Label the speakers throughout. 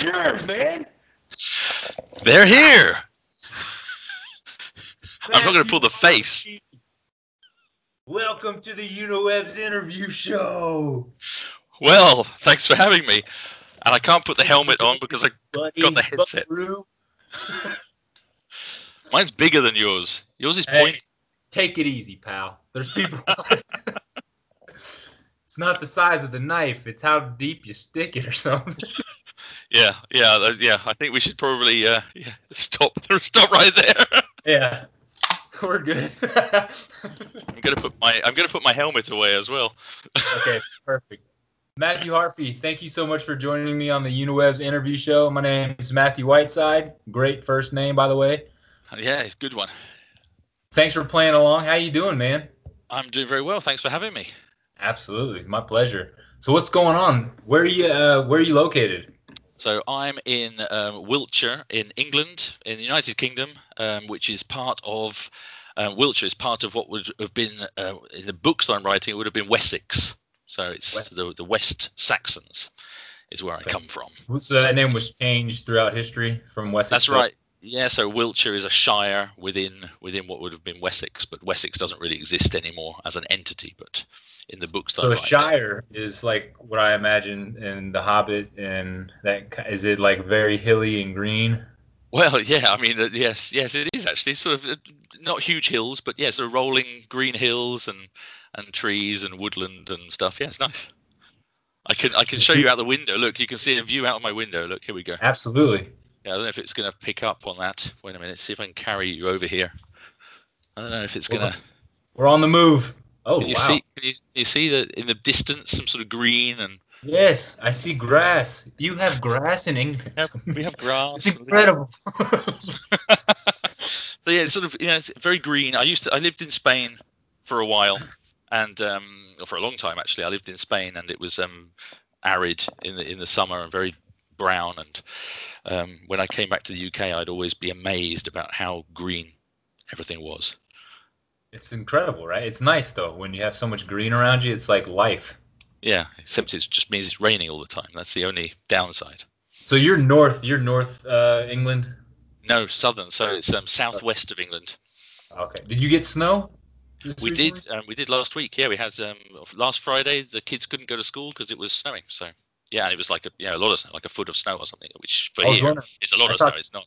Speaker 1: Where's yours, man?
Speaker 2: They're here. I'm not going to pull the face.
Speaker 1: Welcome to the Unowebs interview show.
Speaker 2: Well, thanks for having me. And I can't put the helmet on because I got the headset. Mine's bigger than yours. Yours is
Speaker 1: Hey,
Speaker 2: point.
Speaker 1: take it easy, pal. There's people. it's not the size of the knife; it's how deep you stick it or something.
Speaker 2: Yeah, yeah, yeah. I think we should probably uh, yeah, stop stop right there.
Speaker 1: yeah, we're good.
Speaker 2: I'm gonna put my I'm gonna put my helmet away as well.
Speaker 1: okay, perfect. Matthew Harffy, thank you so much for joining me on the Uniwebs interview show. My name is Matthew Whiteside. Great first name, by the way.
Speaker 2: Yeah, it's a good one.
Speaker 1: Thanks for playing along. How you doing, man?
Speaker 2: I'm doing very well. Thanks for having me.
Speaker 1: Absolutely, my pleasure. So what's going on? Where are you? Uh, where are you located?
Speaker 2: So I'm in um, Wiltshire in England, in the United Kingdom, um, which is part of uh, Wiltshire is part of what would have been uh, in the books I'm writing. It would have been Wessex. So it's
Speaker 1: West-
Speaker 2: the the West Saxons is where
Speaker 1: Okay.
Speaker 2: I come from.
Speaker 1: So that name was changed throughout history from Wessex.
Speaker 2: That's right. Yeah, so Wiltshire is a shire within within what would have been Wessex, but Wessex doesn't really exist anymore as an entity. But in the books
Speaker 1: So a
Speaker 2: write,
Speaker 1: shire is like what I imagine in The Hobbit, and that is it like very hilly and green.
Speaker 2: Well, yeah, I mean, uh, yes, yes, it is actually sort of uh, not huge hills, but yeah, sort of rolling green hills and and trees and woodland and stuff. Yeah, it's nice. I can I can show you out the window. Look, you can see a view out of my window. Look, here we go.
Speaker 1: Absolutely.
Speaker 2: Yeah, I don't know if it's going to pick up on that. Wait a minute, see if I can carry you over here. I don't know if it's going to.
Speaker 1: We're on the move. Oh
Speaker 2: Can you
Speaker 1: wow!
Speaker 2: see? Can you, you see that in the distance, some sort of green and
Speaker 1: Yes, I see grass. You have grass in England.
Speaker 2: we have, we have grass.
Speaker 1: It's incredible.
Speaker 2: so yeah, it's sort of you know, it's very green. I used to I lived in Spain for a while, and um, for a long time actually. I lived in Spain, and it was um, arid in the in the summer and very brown. And um, when I came back to the UK, I'd always be amazed about how green everything was.
Speaker 1: it's incredible, right? It's nice though when you have so much green around you. It's like life.
Speaker 2: Yeah, except it just means it's raining all the time. That's the only downside.
Speaker 1: So you're north. You're north uh, England.
Speaker 2: No, southern. So it's um, southwest of England.
Speaker 1: Okay. Did you get snow?
Speaker 2: We
Speaker 1: recently?
Speaker 2: did. Um, we did last week. Yeah, we had um, last Friday. The kids couldn't go to school because it was snowing. So yeah, and it was like a yeah a lot of snow, like a foot of snow or something, which for here is a lot
Speaker 1: I
Speaker 2: of
Speaker 1: thought-
Speaker 2: snow. It's not.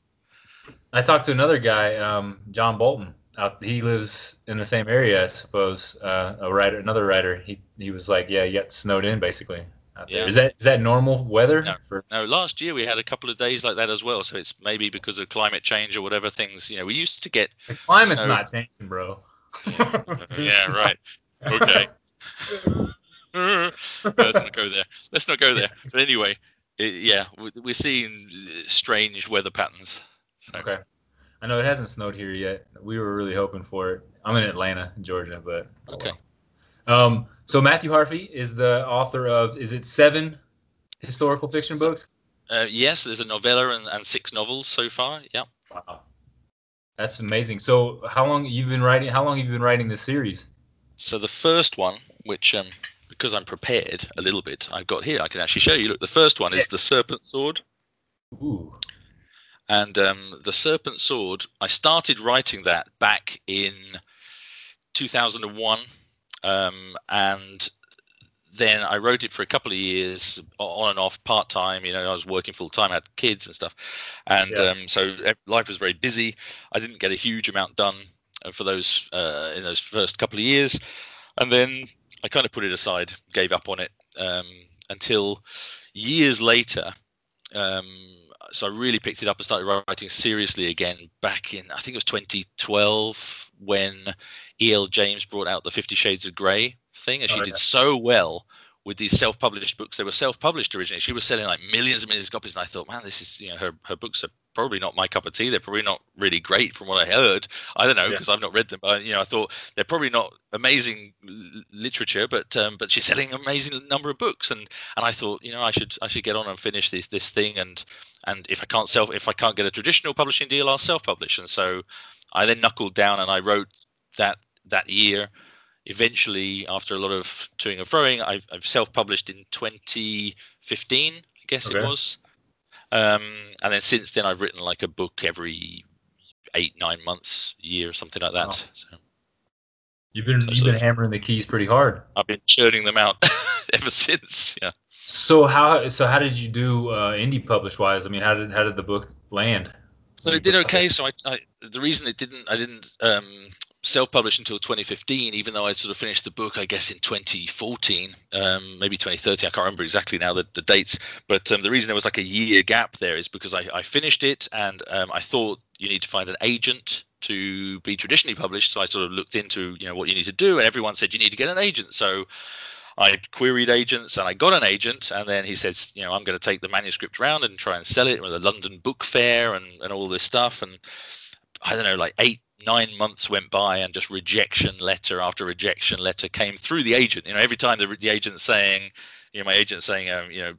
Speaker 1: I talked to another guy, um, John Bolton. Out, he lives in the same area, I suppose. Uh, a writer, another writer. He he was like, yeah, you got snowed in basically.
Speaker 2: Yeah.
Speaker 1: Is that is that normal weather
Speaker 2: No.
Speaker 1: for?
Speaker 2: No, last year we had a couple of days like that as well. So it's maybe because of climate change or whatever things. You know, we used to get.
Speaker 1: The climate's
Speaker 2: So-
Speaker 1: not changing, bro.
Speaker 2: yeah, right. Okay. Let's not go there. Let's not go there. But anyway, it, yeah, we- we're seeing uh, strange weather patterns. So,
Speaker 1: Okay. I know it hasn't snowed here yet. We were really hoping for it. I'm in Atlanta, Georgia, but oh
Speaker 2: Okay.
Speaker 1: well. Um, so Matthew Harffy is the author of is it seven historical fiction books?
Speaker 2: Uh, yes, there's a novella and, and six novels so far. Yeah.
Speaker 1: Wow, that's amazing. So how long you've been writing? How long have you been writing this series?
Speaker 2: So the first one, which um, because I'm prepared a little bit, I've got here. I can actually show you. Look, the first one is the Serpent Sword,
Speaker 1: Ooh,
Speaker 2: and um, the Serpent Sword. I started writing that back in 2001, um, and then I wrote it for a couple of years on and off, part time. You know, I was working full time, had kids and stuff, and
Speaker 1: Yeah.
Speaker 2: um, so life was very busy. I didn't get a huge amount done uh, for those uh, in those first couple of years, and then I kind of put it aside, gave up on it um, until years later. Um, so I really picked it up and started writing seriously again back in I think it was 2012 when E.L. James brought out the Fifty Shades of Grey thing, and she
Speaker 1: Oh,
Speaker 2: did so well with these self-published books. They were self-published originally. She was selling like millions and millions of copies, and I thought, man, this is you know her her books are probably not my cup of tea. They're probably not really great from what I heard. I don't know
Speaker 1: Yeah.
Speaker 2: because I've not read them. But you know, I thought they're probably not amazing l- literature, but um, but she's selling an amazing number of books, and and I thought, you know, I should I should get on and finish this this thing, and and if I can't self if I can't get a traditional publishing deal, I'll self-publish. And so I then knuckled down and I wrote that that year. Eventually, after a lot of toing and froing, I've, I've self-published in 2015, I guess
Speaker 1: Okay.
Speaker 2: it was. Um, and then since then, I've written like a book every eight, nine months, year, or something like that.
Speaker 1: Wow.
Speaker 2: So
Speaker 1: You've been
Speaker 2: So
Speaker 1: you've been
Speaker 2: of-
Speaker 1: hammering the keys pretty hard.
Speaker 2: I've been churning them out ever since. Yeah.
Speaker 1: So how so how did you do uh, indie publish wise? I mean, how did how did the book land?
Speaker 2: So it did okay. So I, I the reason it didn't I didn't um, self-publish until 2015, even though I sort of finished the book, I guess in 2014, um, maybe 2013. I can't remember exactly now the, the dates. But um, the reason there was like a year gap there is because I, I finished it and um, I thought you need to find an agent to be traditionally published. So I sort of looked into you know what you need to do, and everyone said you need to get an agent. So I queried agents and I got an agent, and then he says, you know, I'm going to take the manuscript around and try and sell it with a London book fair and, and all this stuff. And I don't know, like eight, nine months went by, and just rejection letter after rejection letter came through the agent. You know, every time the, the agent's saying, you know, my agent saying, um, you know,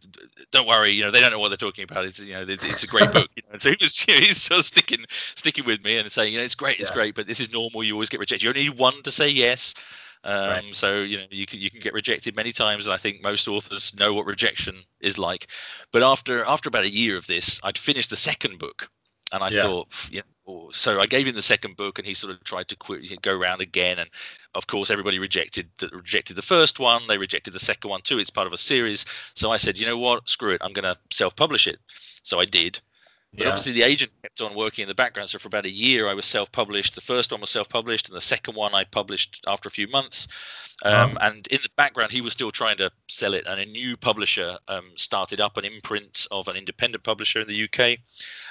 Speaker 2: don't worry, you know, they don't know what they're talking about. It's, you know, it's, it's a great book. You know, and so he was, you know, he's sort of sticking, sticking with me and saying, you know, it's great, it's
Speaker 1: Yeah.
Speaker 2: great, but this is normal. You always get rejected. You only need one to say yes. Um,
Speaker 1: Right.
Speaker 2: So you know you can you can get rejected many times, and I think most authors know what rejection is like. But after after about a year of this, I'd finished the second book, and I
Speaker 1: Yeah.
Speaker 2: thought, you know, oh, so I gave him the second book, and he sort of tried to quit, go around again, and of course everybody rejected the, rejected the first one. They rejected the second one too. It's part of a series. So I said, you know what, screw it, I'm going to self-publish it. So I did. But
Speaker 1: Yeah.
Speaker 2: obviously, the agent kept on working in the background. So for about a year, I was self-published. The first one was self-published, and the second one I published after a few months. Um, And in the background, he was still trying to sell it. And a new publisher um, started up an imprint of an independent publisher in the UK.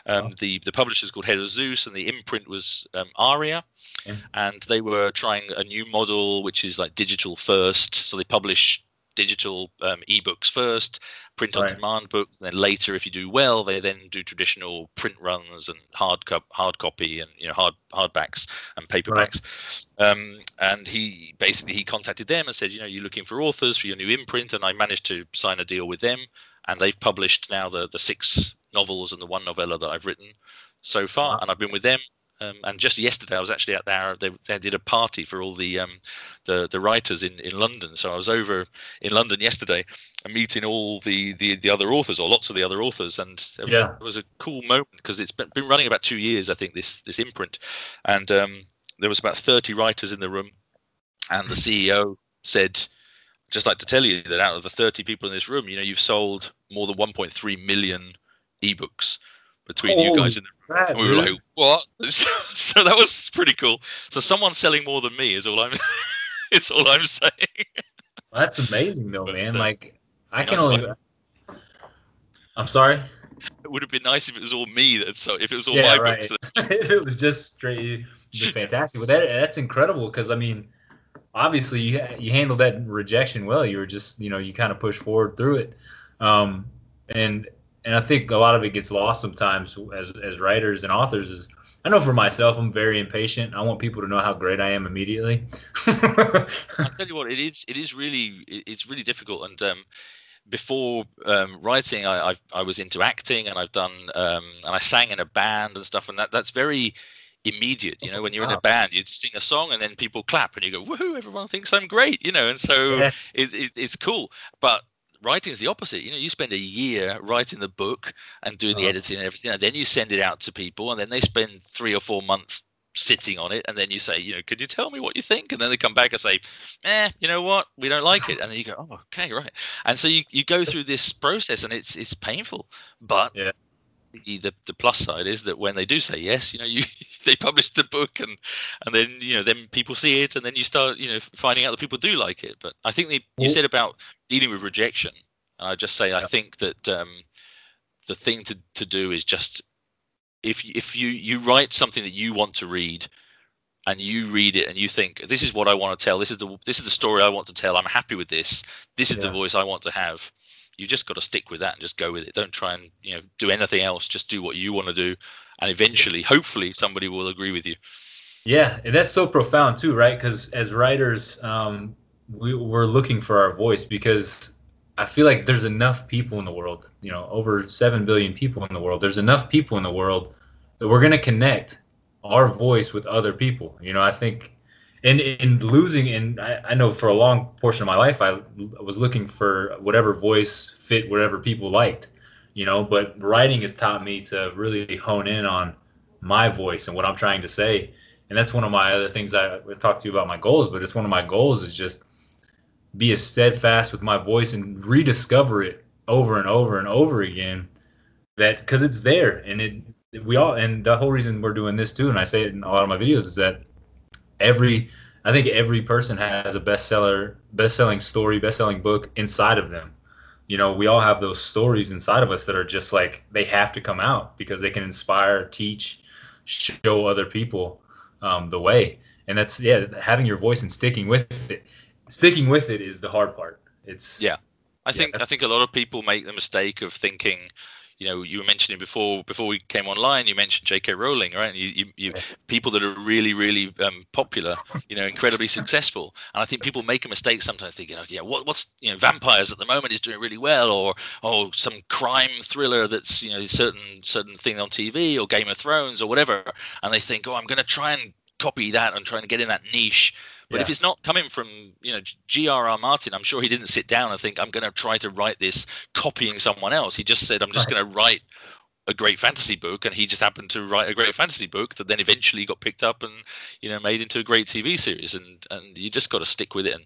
Speaker 2: Um,
Speaker 1: Wow.
Speaker 2: The the publisher is called Head of Zeus, and the imprint was um, Aria.
Speaker 1: Yeah.
Speaker 2: And they were trying a new model, which is like digital first. So they publish digital um, ebooks first, print on
Speaker 1: Right.
Speaker 2: demand books, and then later, if you do well, they then do traditional print runs and hard co- hard copy and you know hard hardbacks and paperbacks. Um, and he basically he contacted them and said, you know, you're looking for authors for your new imprint, and I managed to sign a deal with them, and they've published now the the six novels and the one novella that I've written so far,
Speaker 1: Wow.
Speaker 2: and I've been with them. Um, and just yesterday, I was actually at there. They, they did a party for all the um, the the writers in, in London. So I was over in London yesterday, and meeting all the, the the other authors or lots of the other authors, and
Speaker 1: yeah.
Speaker 2: it was a cool moment because it's been, been running about two years, I think, this this imprint, and um, there was about 30 writers in the room and the ceo said just like to tell you that out of the 30 people in this room you know you've sold more than 1.3 million ebooks between you guys in the
Speaker 1: Crap,
Speaker 2: and we were like what so that was pretty cool so someone's selling more than me is all i'm it's all i'm saying
Speaker 1: Well, that's amazing though,
Speaker 2: But,
Speaker 1: man.
Speaker 2: uh,
Speaker 1: Like I can only. I'm sorry.
Speaker 2: it would have been nice if it was all me that so if it was all
Speaker 1: Yeah,
Speaker 2: my
Speaker 1: right.
Speaker 2: books
Speaker 1: if it was just straight, just fantastic. Well, that that's incredible because I mean, obviously you you handled that rejection well. You were just you know you kind of pushed forward through it, um, and and I think a lot of it gets lost sometimes as as writers and authors. Is I know for myself, I'm very impatient. I want people to know how great I am immediately.
Speaker 2: I tell you what, it is it is really it's really difficult. And um, before um, writing, I, I I was into acting, and I've done um, and I sang in a band and stuff, and that that's very immediate. You know, when you're in a band, you sing a song, and then people clap, and you go, "Woohoo!" Everyone thinks I'm great. You know, and so
Speaker 1: Yeah.
Speaker 2: it, it it's cool. But writing is the opposite. You know, you spend a year writing the book and doing the
Speaker 1: Uh-huh.
Speaker 2: editing and everything, and then you send it out to people, and then they spend three or four months sitting on it, and then you say, you know, could you tell me what you think? And then they come back and say, eh, you know what, we don't like it, and then you go, oh, okay, right. And so you, you go through this process, and it's it's painful, but
Speaker 1: Yeah.
Speaker 2: The, the the plus side is that when they do say yes, you know, you they publish the book, and and then you know then people see it, and then you start you know finding out that people do like it. But I think the, you said about dealing with rejection, and I just say I think that um, the thing to to do is just if you- if you you write something that you want to read and you read it and you think this is what I want to tell. This is the this is the story I want to tell. I'm happy with this. This is the voice I want to have you just got to stick with that and just go with it don't try and you know do anything else just do what you want to do and eventually hopefully somebody will agree with you
Speaker 1: Yeah, and that's so profound too, right? Because as writers, um, we, we're looking for our voice because I feel like there's enough people in the world, you know, over 7 billion people in the world. There's enough people in the world that we're going to connect our voice with other people. You know, I think in, in losing, and I, I know for a long portion of my life, I was looking for whatever voice fit whatever people liked. you know. But writing has taught me to really hone in on my voice and what I'm trying to say. And that's one of my other things I talked to you about my goals, but it's one of my goals is just be as steadfast with my voice and rediscover it over and over and over again. That because it's there and it we all and the whole reason we're doing this too, and I say it in a lot of my videos is that every I think every person has a bestseller, best-selling story, best-selling book inside of them. You know, we all have those stories inside of us that are just like they have to come out because they can inspire, teach, show other people um, the way. And that's yeah, having your voice and sticking with it. Sticking with it is the hard part. It's
Speaker 2: yeah. I think yeah, I think a lot of people make the mistake of thinking, you know, you were mentioning before before we came online. You mentioned J.K. Rowling, right? You, you, you people that are really, really um, popular, you know, incredibly successful. And I think people make a mistake sometimes, thinking, okay, yeah, what, what's you know, vampires at the moment is doing really well, or or some crime thriller that's you know certain certain thing on TV, or Game of Thrones, or whatever, and they think, oh, I'm going to try and copy that and try and get in that niche but yeah. if it's not coming from you know G.R.R. Martin, I'm sure he didn't sit down and think I'm going to try to write this copying someone else. He just said I'm just right. going to write a great fantasy book, and he just happened to write a great fantasy book that then eventually got picked up and you know made into a great TV series. And and you just got to stick with it. And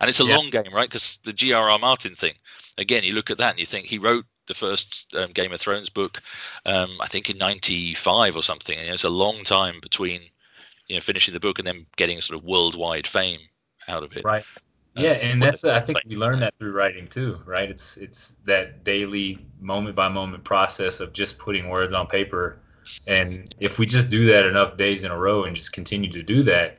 Speaker 2: and it's a yeah. long game, right? Because the G.R.R. Martin thing, again, you look at that and you think he wrote the first um, Game of Thrones book, um, I think in '95 or something. And it's a long time between you know finishing the book and then getting sort of worldwide fame out of it.
Speaker 1: Right. Uh, yeah, and that's I think we learn that through writing too, right? It's it's that daily moment by moment process of just putting words on paper. And if we just do that enough days in a row and just continue to do that,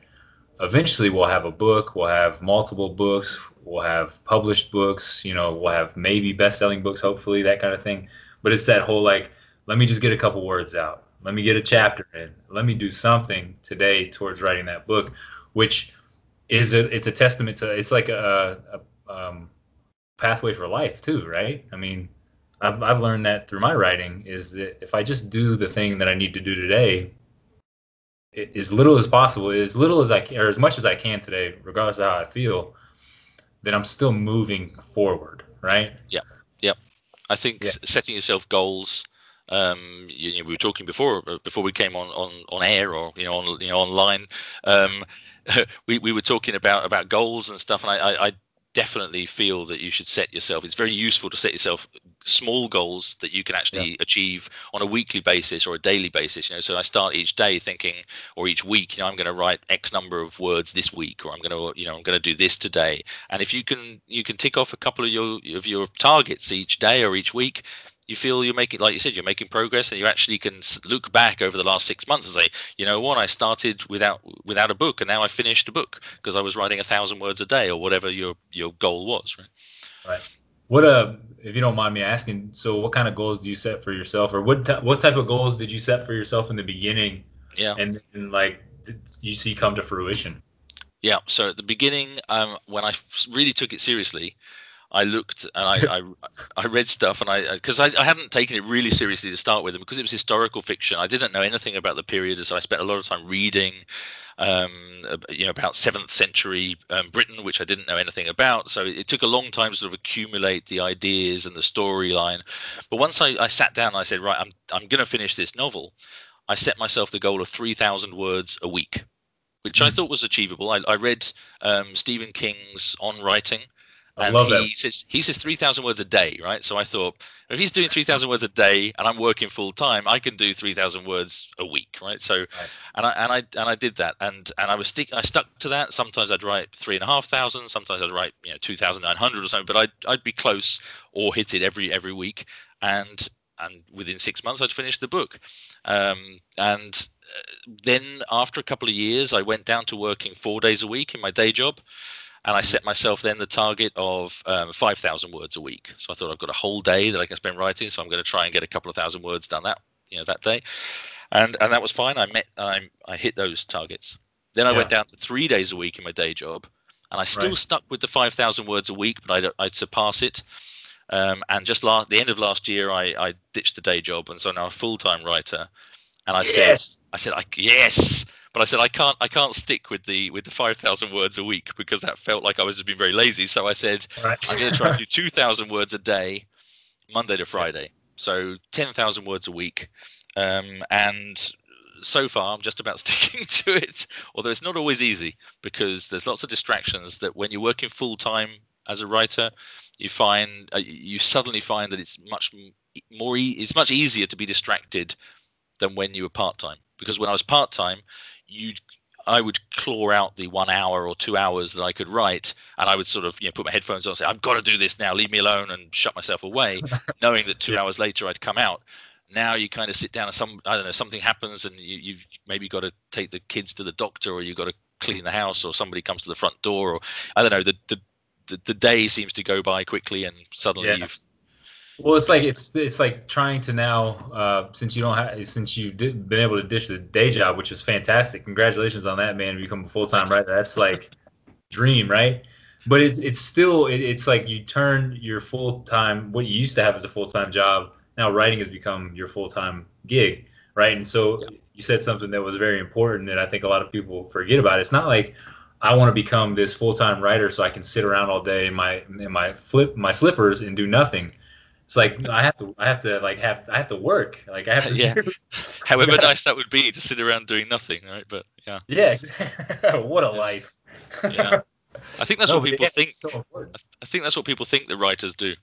Speaker 1: eventually we'll have a book, we'll have multiple books, we'll have published books, you know, we'll have maybe best-selling books hopefully, that kind of thing. But it's that whole like let me just get a couple words out let me get a chapter in. Let me do something today towards writing that book, which is a it's a testament to it's like a, a um, pathway for life too, right? I mean, I've I've learned that through my writing is that if I just do the thing that I need to do today, it, as little as possible, as little as I can, or as much as I can today, regardless of how I feel, then I'm still moving forward, right?
Speaker 2: Yeah, yeah. I think yeah. setting yourself goals um, you know, we were talking before uh, before we came on, on, on air or you know on you know online. Um, we, we were talking about about goals and stuff, and I, I, definitely feel that you should set yourself. It's very useful to set yourself small goals that you can actually yeah. achieve on a weekly basis or a daily basis. You know, so I start each day thinking, or each week, you know, I'm going to write X number of words this week, or I'm going to, you know, I'm going to do this today. And if you can, you can tick off a couple of your of your targets each day or each week you feel you're making, like you said, you're making progress, and you actually can look back over the last six months and say, you know what, I started without without a book, and now I finished a book because I was writing a thousand words a day or whatever your your goal was, right?
Speaker 1: Right. What uh, if you don't mind me asking, so what kind of goals do you set for yourself, or what t- what type of goals did you set for yourself in the beginning?
Speaker 2: Yeah.
Speaker 1: And, and like you see come to fruition?
Speaker 2: Yeah. So at the beginning, um, when I really took it seriously, I looked and I, I, I read stuff and I because I, I hadn't taken it really seriously to start with, and because it was historical fiction, I didn't know anything about the period, so I spent a lot of time reading, um, you know, about seventh century um, Britain, which I didn't know anything about. So it, took a long time to sort of accumulate the ideas and the storyline. But once I, I sat down, and I said, right, I'm I'm going to finish this novel. I set myself the goal of three thousand words a week which I hmm. thought was achievable. I, I read um, Stephen King's On Writing,
Speaker 1: I and love
Speaker 2: he
Speaker 1: that.
Speaker 2: says he says three thousand words a day, right? So I thought if he's doing three thousand words a day and I'm working full time, I can do three thousand words a week, right? So, right. and I and I and I did that, and and I was stick I stuck to that. Sometimes I'd write three and a half thousand, sometimes I'd write you know two thousand nine hundred or something, but I'd I'd be close or hit it every every week, and and within six months I'd finish the book, um, and uh, then after a couple of years I went down to working four days a week in my day job and I set myself then the target of um, 5,000 words a week. So I thought I've got a whole day that I can spend writing, so I'm going to try and get a couple of thousand words done that you know that day, and and that was fine. I met I I hit those targets. Then I yeah. went down to three days a week in my day job, and I still right. stuck with the 5,000 words a week, but I'd, I'd surpass it. Um, and just last the end of last year, I, I ditched the day job, and so now a full time writer. And I yes. said, I said, I, yes, but I said I can't I can't stick with the with the five thousand words a week because that felt like I was just being very lazy. So I said right. I'm going to try to do two thousand words a day, Monday to Friday. so 10,000 words a week. Um, and so far, I'm just about sticking to it, although it's not always easy because there's lots of distractions that when you're working full time as a writer, you find uh, you suddenly find that it's much more e- it's much easier to be distracted than when you were part time. Because when I was part time, you I would claw out the one hour or two hours that I could write, and I would sort of you know put my headphones on, and say I've got to do this now, leave me alone, and shut myself away, knowing that two hours later I'd come out. Now you kind of sit down and some I don't know something happens, and you, you've maybe got to take the kids to the doctor, or you've got to clean the house, or somebody comes to the front door, or I don't know the the the, the day seems to go by quickly, and suddenly yeah. you've
Speaker 1: well, it's like it's it's like trying to now uh, since you don't have since you've been able to ditch the day job, which is fantastic. Congratulations on that, man! Become a full time writer. That's like dream, right? But it's it's still it, it's like you turn your full time what you used to have as a full time job. Now writing has become your full time gig, right? And so you said something that was very important that I think a lot of people forget about. It's not like I want to become this full time writer so I can sit around all day in my in my flip my slippers and do nothing it's like I have to I have to like have I have to work like I have to
Speaker 2: yeah. However nice that would be to sit around doing nothing, right? But yeah.
Speaker 1: Yeah. what a life.
Speaker 2: yeah. I think that's no, what people think. So I think that's what people think the writers do.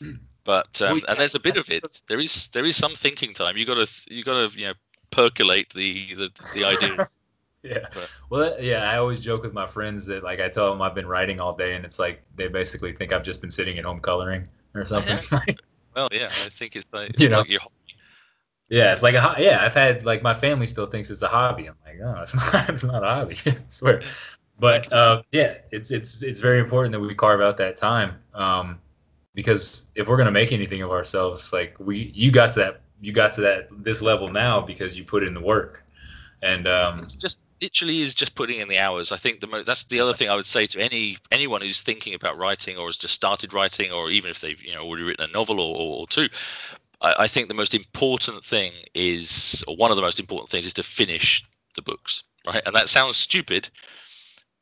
Speaker 2: But um, well, yeah. and there's a bit of it. There is there is some thinking time. You got to you got to you know percolate the the, the ideas.
Speaker 1: yeah. But, well, yeah. I always joke with my friends that like I tell them I've been writing all day, and it's like they basically think I've just been sitting at home coloring or something.
Speaker 2: well, yeah, I think it's like you know. Like
Speaker 1: yeah, it's like a yeah. I've had like my family still thinks it's a hobby. I'm like, no, it's not. It's not a hobby. I swear. But uh, yeah, it's it's it's very important that we carve out that time um, because if we're gonna make anything of ourselves, like we you got to that you got to that this level now because you put in the work, and um,
Speaker 2: it's just literally is just putting in the hours. I think the mo- that's the other thing I would say to any anyone who's thinking about writing or has just started writing, or even if they've you know already written a novel or, or, or two. I, I think the most important thing is, or one of the most important things, is to finish the books, right? And that sounds stupid,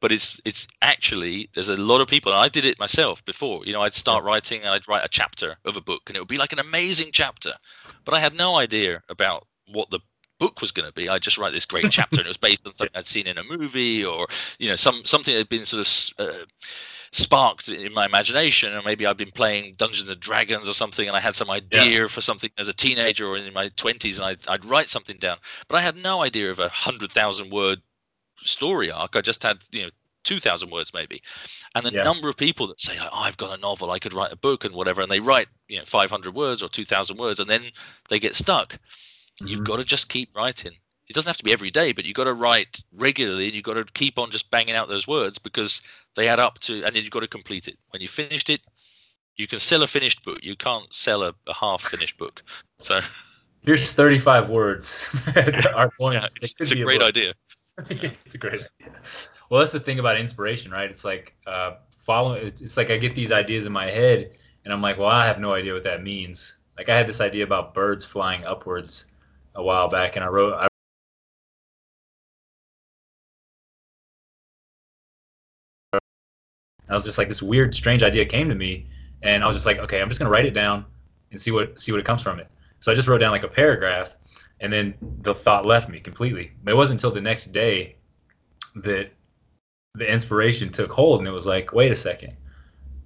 Speaker 2: but it's it's actually there's a lot of people and i did it myself before you know i'd start writing and i'd write a chapter of a book and it would be like an amazing chapter but i had no idea about what the book was going to be. I just write this great chapter, and it was based on something I'd seen in a movie, or you know, some something that had been sort of uh, sparked in my imagination, or maybe I'd been playing Dungeons and Dragons or something, and I had some idea yeah. for something as a teenager or in my twenties, and I'd, I'd write something down. But I had no idea of a hundred thousand word story arc. I just had you know 2000 words maybe and the yeah. number of people that say oh, i've got a novel i could write a book and whatever and they write you know 500 words or 2000 words and then they get stuck Mm-hmm. You've got to just keep writing. It doesn't have to be every day, but you've got to write regularly and you've got to keep on just banging out those words because they add up to, and then you've got to complete it. When you finished it, you can sell a finished book. You can't sell a, a half finished book. So
Speaker 1: here's 35 words
Speaker 2: are going. Yeah, it's, it it's a great a idea.
Speaker 1: it's a great idea. Well, that's the thing about inspiration, right? It's like uh, follow. It's, it's like I get these ideas in my head, and I'm like, well, I have no idea what that means. Like I had this idea about birds flying upwards a while back, and I wrote. I, I was just like this weird, strange idea came to me, and I was just like, okay, I'm just gonna write it down and see what see what it comes from it. So I just wrote down like a paragraph, and then the thought left me completely. It wasn't until the next day that the inspiration took hold, and it was like, wait a second.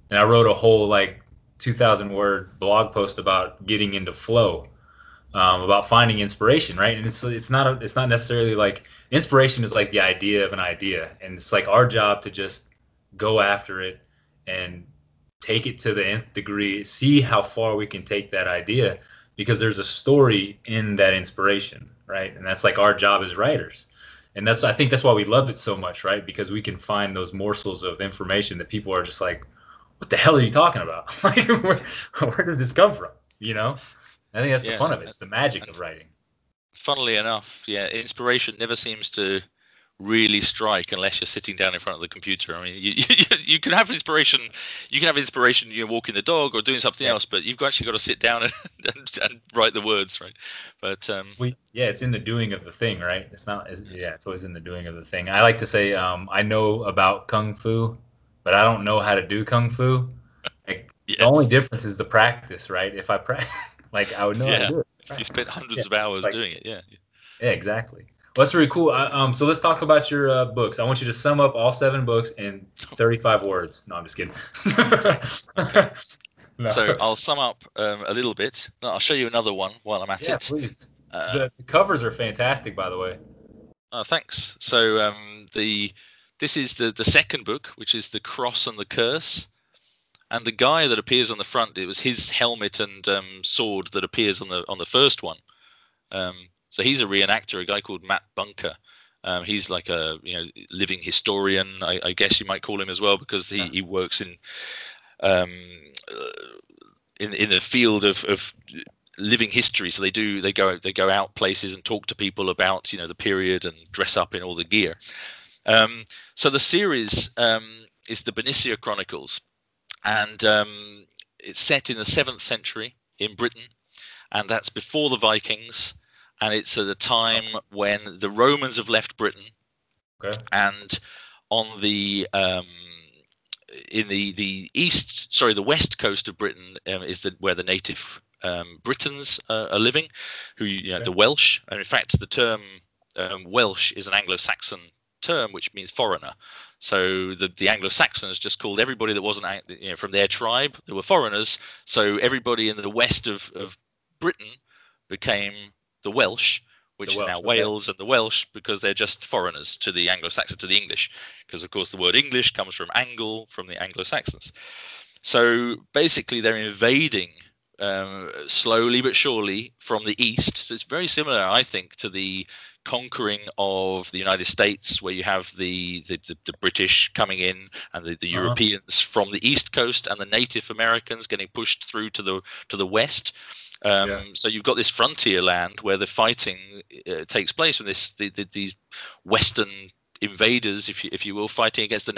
Speaker 1: And I wrote a whole like 2,000 word blog post about getting into flow um, about finding inspiration, right? And it's it's not a, it's not necessarily like inspiration is like the idea of an idea, and it's like our job to just go after it and take it to the nth degree, see how far we can take that idea, because there's a story in that inspiration, right? And that's like our job as writers. And that's I think that's why we love it so much, right? Because we can find those morsels of information that people are just like, "What the hell are you talking about? like, where, where did this come from?" You know? I think that's yeah. the fun of it. It's the magic of writing.
Speaker 2: Funnily enough, yeah, inspiration never seems to really strike unless you're sitting down in front of the computer. I mean, you, you, you can have inspiration. You can have inspiration. You're walking the dog or doing something yeah. else, but you've actually got to sit down and, and, and write the words, right? But um,
Speaker 1: we, yeah, it's in the doing of the thing, right? It's not. It's, yeah, it's always in the doing of the thing. I like to say, um, I know about kung fu, but I don't know how to do kung fu. Like, yes. The only difference is the practice, right? If I practice like I would know
Speaker 2: Yeah.
Speaker 1: how to do it.
Speaker 2: You spent hundreds
Speaker 1: Yeah,
Speaker 2: of hours
Speaker 1: like-
Speaker 2: doing it. Yeah.
Speaker 1: Yeah, exactly. Well, that's really cool. I, um, so let's talk about your uh, books. I want you to sum up all seven books in 35 words. No, I'm just kidding. No.
Speaker 2: So I'll sum up um, a little bit. No, I'll show you another one while I'm at
Speaker 1: yeah,
Speaker 2: it.
Speaker 1: please.
Speaker 2: Uh,
Speaker 1: The, the covers are fantastic, by the way.
Speaker 2: Oh, thanks. So um, the this is the the second book, which is the Cross and the Curse, and the guy that appears on the front, it was his helmet and um, sword that appears on the on the first one. Um, so he's a reenactor, a guy called Matt Bunker. Um, he's like a you know living historian, I, I guess you might call him as well, because he, he works in um, in in the field of, of living history. So they do they go they go out places and talk to people about you know the period and dress up in all the gear. Um, so the series um, is the Bernicia Chronicles, and um, it's set in the seventh century in Britain, and that's before the Vikings, and it's at a time when the Romans have left Britain,
Speaker 1: Okay.
Speaker 2: and on the um, in the the east, sorry, the west coast of Britain um, is the where the native um, Britons uh, are living, who you know
Speaker 1: Okay.
Speaker 2: the Welsh, and in fact the term um, Welsh is an Anglo-Saxon term which means foreigner. So the, the Anglo-Saxons just called everybody that wasn't you know, from their tribe that were foreigners. So everybody in the west of, of Britain became the Welsh, which
Speaker 1: The
Speaker 2: is now Wales and the Welsh because they're just foreigners to the Anglo-Saxon, to the English, because of course the word English comes from Angle from the Anglo-Saxons. So basically they're invading um, slowly but surely from the east. So it's very similar, I think, to the conquering of the United States, where you have the the, the, the British coming in and the, the
Speaker 1: Uh-huh.
Speaker 2: Europeans from the east coast and the Native Americans getting pushed through to the to the west. Um,
Speaker 1: Yeah.
Speaker 2: So you've got this frontier land where the fighting uh, takes place, and this the, the, these Western invaders, if you if you will, fighting against the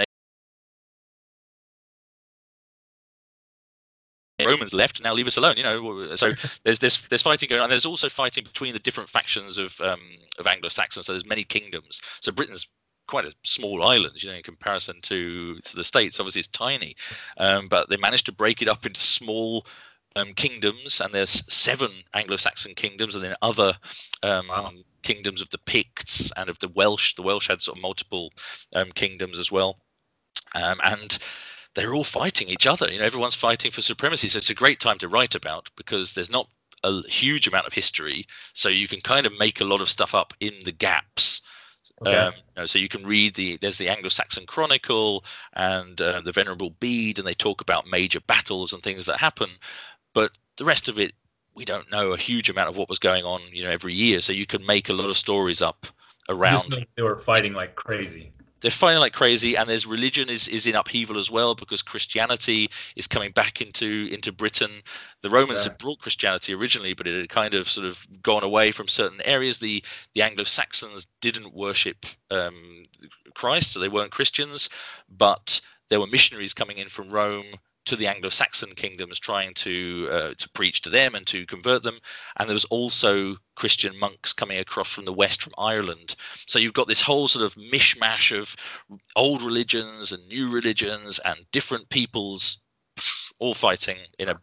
Speaker 2: Romans left now leave us alone you know so there's this there's fighting going on there's also fighting between the different factions of um of anglo-saxons so there's many kingdoms. So britain's quite a small island you know in comparison to to the states obviously it's tiny um, but they managed to break it up into small um, kingdoms and there's seven anglo-saxon kingdoms and then other um,
Speaker 1: Wow.
Speaker 2: kingdoms of the picts and of the welsh. The welsh had sort of multiple um, kingdoms as well. Um, and they're all fighting each other. You know, everyone's fighting for supremacy. So it's a great time to write about because there's not a huge amount of history, so you can kind of make a lot of stuff up in the gaps.
Speaker 1: Okay.
Speaker 2: Um, you know, so you can read the there's the Anglo-Saxon Chronicle and uh, the Venerable Bede, and they talk about major battles and things that happen. But the rest of it, we don't know a huge amount of what was going on. You know, every year, so you can make a lot of stories up around
Speaker 1: Just they were fighting like crazy.
Speaker 2: They're fighting like crazy and there's religion is, is in upheaval as well because christianity is coming back into into britain the romans
Speaker 1: Yeah.
Speaker 2: had brought christianity originally but it had kind of sort of gone away from certain areas the the anglo-saxons didn't worship um, christ so they weren't christians but there were missionaries coming in from rome to the Anglo-Saxon kingdoms, trying to uh, to preach to them and to convert them, and there was also Christian monks coming across from the west, from Ireland, so you've got this whole sort of mishmash of old religions and new religions and different peoples all fighting in a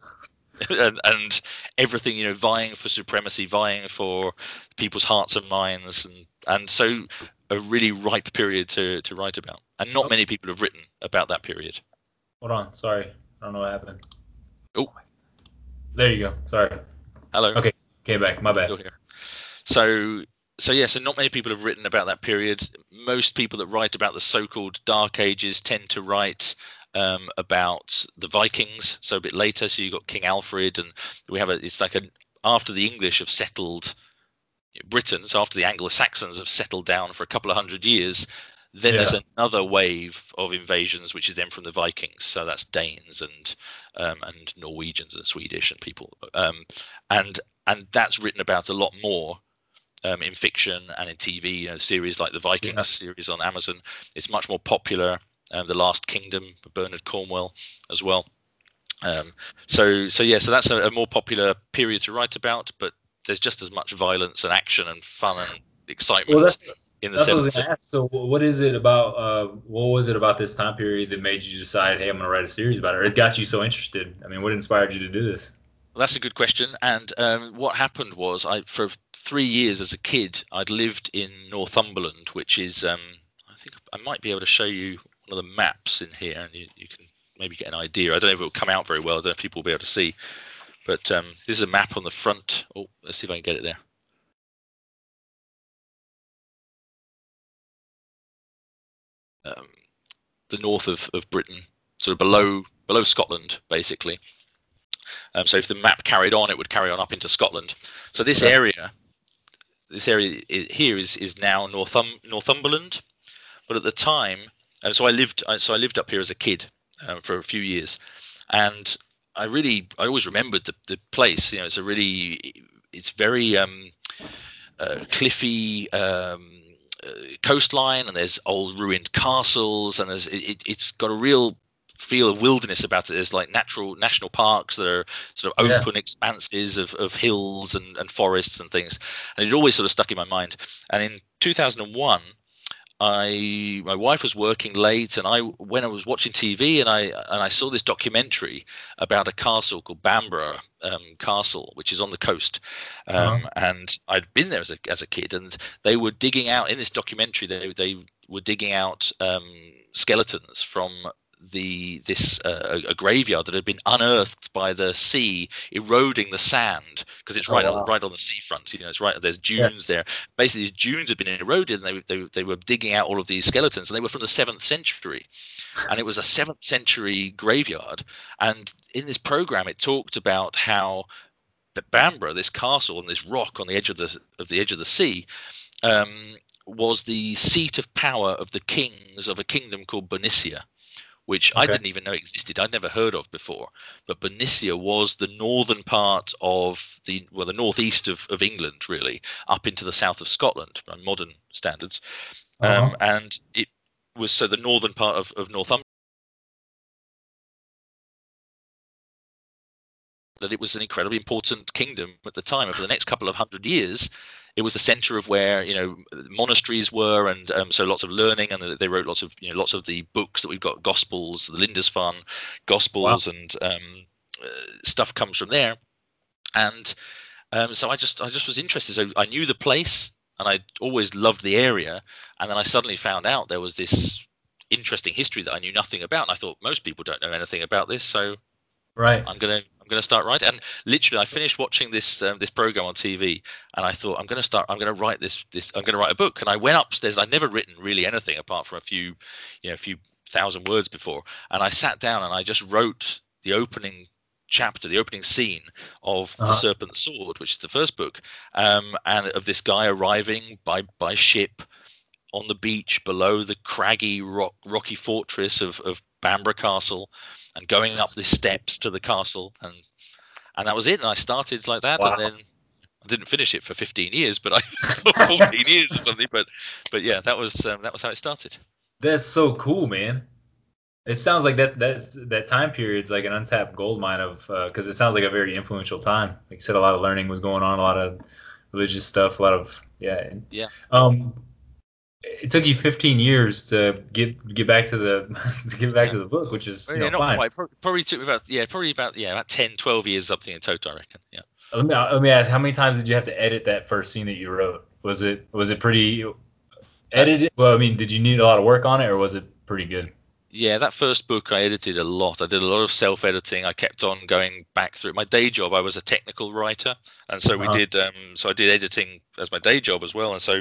Speaker 2: and, and everything you know vying for supremacy vying for people's hearts and minds. And and so a really ripe period to to write about. And not many people have written about that period.
Speaker 1: Hold on. Sorry. I don't know what happened.
Speaker 2: Oh.
Speaker 1: There you go. Sorry.
Speaker 2: hello
Speaker 1: Okay. Came back. My bad.
Speaker 2: Here. So, so yeah, so not many people have written about that period. Most people that write about the so-called Dark Ages tend to write um, about the Vikings, so a bit later. So you've got King Alfred, and we have a. It's like a after the English have settled Britain, so after the Anglo-Saxons have settled down for a couple of hundred years. Then there's another wave of invasions, which is then from the Vikings. So that's Danes and um, and Norwegians and Swedish and people. Um, and and that's written about a lot more um, in fiction and in TV. You know, series like the Vikings
Speaker 1: Yeah.
Speaker 2: series on Amazon. It's much more popular. Um, the Last Kingdom, Bernard Cornwell, as well. Um, so so yeah, so that's a, a more popular period to write about. But there's just as much violence and action and fun and excitement
Speaker 1: Well, that's
Speaker 2: in the
Speaker 1: that's what I was gonna ask. So, what is it about? Uh, what was it about this time period that made you decide, hey, I'm gonna write a series about it? Or it got you so interested? I mean, what inspired you to do this?
Speaker 2: Well, that's a good question. And um, what happened was, I for three years as a kid, I'd lived in Northumberland, which is um, I think I might be able to show you one of the maps in here, and you, you can maybe get an idea. I don't know if it will come out very well. I don't know if people will be able to see. But um, this is a map on the front. Oh, let's see if I can get it there. Um, the north of, of Britain, sort of below below Scotland, basically. Um, so if the map carried on, it would carry on up into Scotland. So this area, this area here is is now Northum Northumberland, but at the time, and so I lived so I lived up here as a kid um, for a few years, and I really I always remembered the the place. You know, it's a really it's very um, uh, cliffy. Um, Uh, coastline and there's old ruined castles and there's it, it's got a real feel of wilderness about it. There's like natural national parks that are sort of open yeah. expanses of, of hills and, and forests and things. And it always sort of stuck in my mind. And in 2001, I my wife was working late, and I when I was watching TV, and I and I saw this documentary about a castle called Bamburgh um, Castle, which is on the coast, um, uh-huh. and I'd been there as a as a kid, and they were digging out in this documentary. They they were digging out um, skeletons from the this uh, a, graveyard that had been unearthed by the sea eroding the sand because it's oh, right wow. on right on the seafront. You know, it's right there's dunes yeah. there. Basically, these dunes had been eroded, and they, they they were digging out all of these skeletons, and they were from the seventh century, and it was a seventh century graveyard. And in this program, it talked about how Bamburgh, this castle on this rock on the edge of the of the edge of the sea. Um, was the seat of power of the kings of a kingdom called Bernicia which okay. I didn't even know existed. I'd never heard of before. But Bernicia was the northern part of the well, the northeast of, of England, really, up into the south of Scotland by modern standards. Uh-huh. Um, and it was so the northern part of, of Northumberland. That it was an incredibly important kingdom at the time, and for the next couple of hundred years, it was the center of where you know monasteries were, and um, so lots of learning, and they wrote lots of you know lots of the books that we've got, Gospels, the Lindisfarne Gospels, wow. and um, uh, stuff comes from there. And um, so I just I just was interested. So I knew the place, and I always loved the area, and then I suddenly found out there was this interesting history that I knew nothing about. And I thought most people don't know anything about this, so
Speaker 1: right,
Speaker 2: I'm gonna I'm going to start writing. And literally, I finished watching this um, this program on TV, and I thought I'm going to start. I'm going to write this. This I'm going to write a book. And I went upstairs. I'd never written really anything apart from a few, you know, a few thousand words before. And I sat down and I just wrote the opening chapter, the opening scene of uh-huh. the Serpent Sword, which is the first book, um, and of this guy arriving by by ship on the beach below the craggy rock, rocky fortress of, of Bamburgh Castle and going up the steps to the castle and and that was it. And I started like that wow. and then I didn't finish it for 15 years but I 14 years or something but but yeah that was um, that was how it started.
Speaker 1: That's so cool man. It sounds like that that that time period's like an untapped gold mine of because uh, it sounds like a very influential time. Like you said a lot of learning was going on a lot of religious stuff a lot of yeah.
Speaker 2: Yeah.
Speaker 1: Um it took you 15 years to get get back to the to get back yeah. to the book which is you know, fine. Quite.
Speaker 2: probably took about yeah probably about yeah about 10 12 years something in total i reckon yeah
Speaker 1: let me, let me ask how many times did you have to edit that first scene that you wrote was it was it pretty edited well i mean did you need a lot of work on it or was it pretty good
Speaker 2: yeah that first book i edited a lot i did a lot of self-editing i kept on going back through my day job i was a technical writer and so uh-huh. we did um so i did editing as my day job as well and so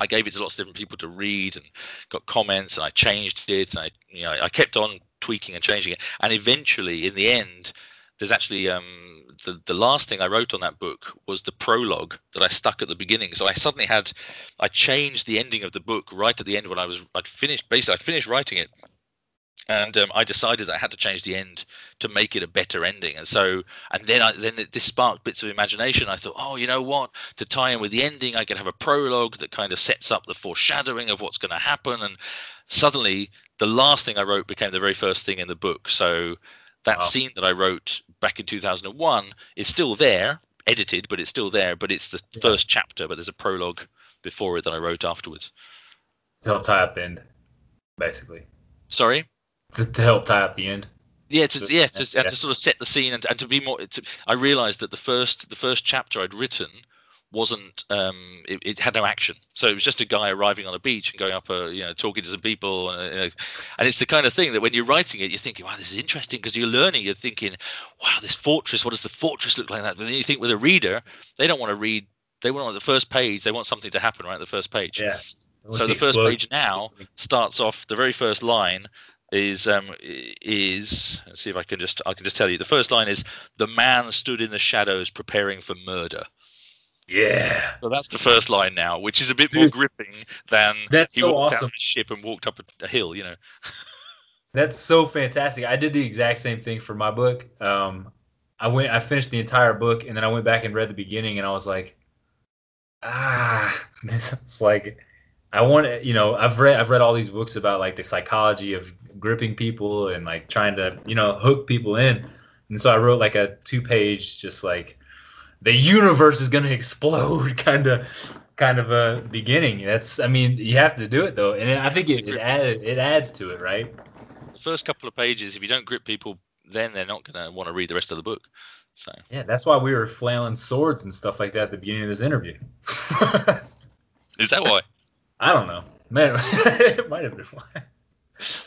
Speaker 2: I gave it to lots of different people to read and got comments and I changed it and I you know I kept on tweaking and changing it and eventually in the end there's actually um, the the last thing I wrote on that book was the prologue that I stuck at the beginning. So I suddenly had I changed the ending of the book right at the end when I was I'd finished basically I'd finished writing it and um, I decided that I had to change the end to make it a better ending. And so, and then I, then it, this sparked bits of imagination. I thought, oh, you know what? To tie in with the ending, I could have a prologue that kind of sets up the foreshadowing of what's going to happen. And suddenly, the last thing I wrote became the very first thing in the book. So that wow. scene that I wrote back in 2001 is still there, edited, but it's still there. But it's the yeah. first chapter, but there's a prologue before it that I wrote afterwards.
Speaker 1: To help tie up the end, basically.
Speaker 2: Sorry
Speaker 1: to, to help tie up the end.
Speaker 2: Yeah, to, yeah, to, yeah. to sort of set the scene and, and to be more. To, I realised that the first the first chapter I'd written wasn't um, it, it, had no action so it was just a guy arriving on a beach and going up a you know talking to some people and, you know, and it's the kind of thing that when you're writing it you're thinking wow this is interesting because you're learning you're thinking wow this fortress what does the fortress look like that but then you think with a reader they don't want to read they want on the first page they want something to happen right at the first page
Speaker 1: yeah
Speaker 2: so the first page now starts off the very first line is um is let's see if I can just I can just tell you the first line is the man stood in the shadows preparing for murder
Speaker 1: yeah.
Speaker 2: So that's the first line now, which is a bit more gripping than
Speaker 1: that's
Speaker 2: he
Speaker 1: so
Speaker 2: walked
Speaker 1: awesome.
Speaker 2: down the ship and walked up a, a hill, you know.
Speaker 1: that's so fantastic. I did the exact same thing for my book. Um, I went, I finished the entire book, and then I went back and read the beginning, and I was like, ah, this is like, I want to, you know, I've read, I've read all these books about like the psychology of gripping people and like trying to, you know, hook people in, and so I wrote like a two-page, just like the universe is going to explode kind of kind of a beginning. That's I mean you have to do it though, and I think it it, add, it adds to it, right?
Speaker 2: The first couple of pages, if you don't grip people, then they're not going to want to read the rest of the book. So
Speaker 1: yeah, that's why we were flailing swords and stuff like that at the beginning of this interview.
Speaker 2: is that why?
Speaker 1: I don't know, man. it might have been why.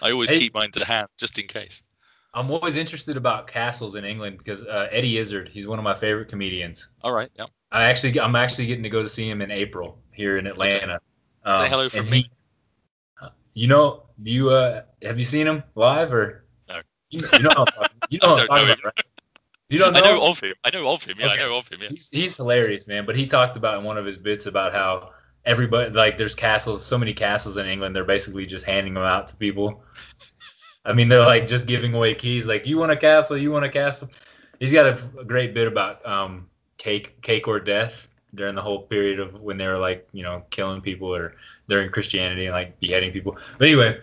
Speaker 2: I always hey, keep mine to hand just in case.
Speaker 1: I'm always interested about castles in England because uh, Eddie Izzard, he's one of my favorite comedians.
Speaker 2: All right, yeah.
Speaker 1: I actually, I'm actually getting to go to see him in April here in Atlanta.
Speaker 2: Um, Say hello from me.
Speaker 1: He, you know, do you uh, have you seen him live or?
Speaker 2: No.
Speaker 1: You know, you know, you know I'm talking about, right? You don't know?
Speaker 2: I know of him. I know of him. Yeah, okay. I know of him. Yeah.
Speaker 1: He's he's hilarious, man. But he talked about in one of his bits about how everybody like there's castles, so many castles in England. They're basically just handing them out to people. I mean, they're like just giving away keys. Like, you want a castle? You want a castle? He's got a, a great bit about um, cake, cake or death during the whole period of when they were like, you know, killing people or during Christianity and like beheading people. But anyway,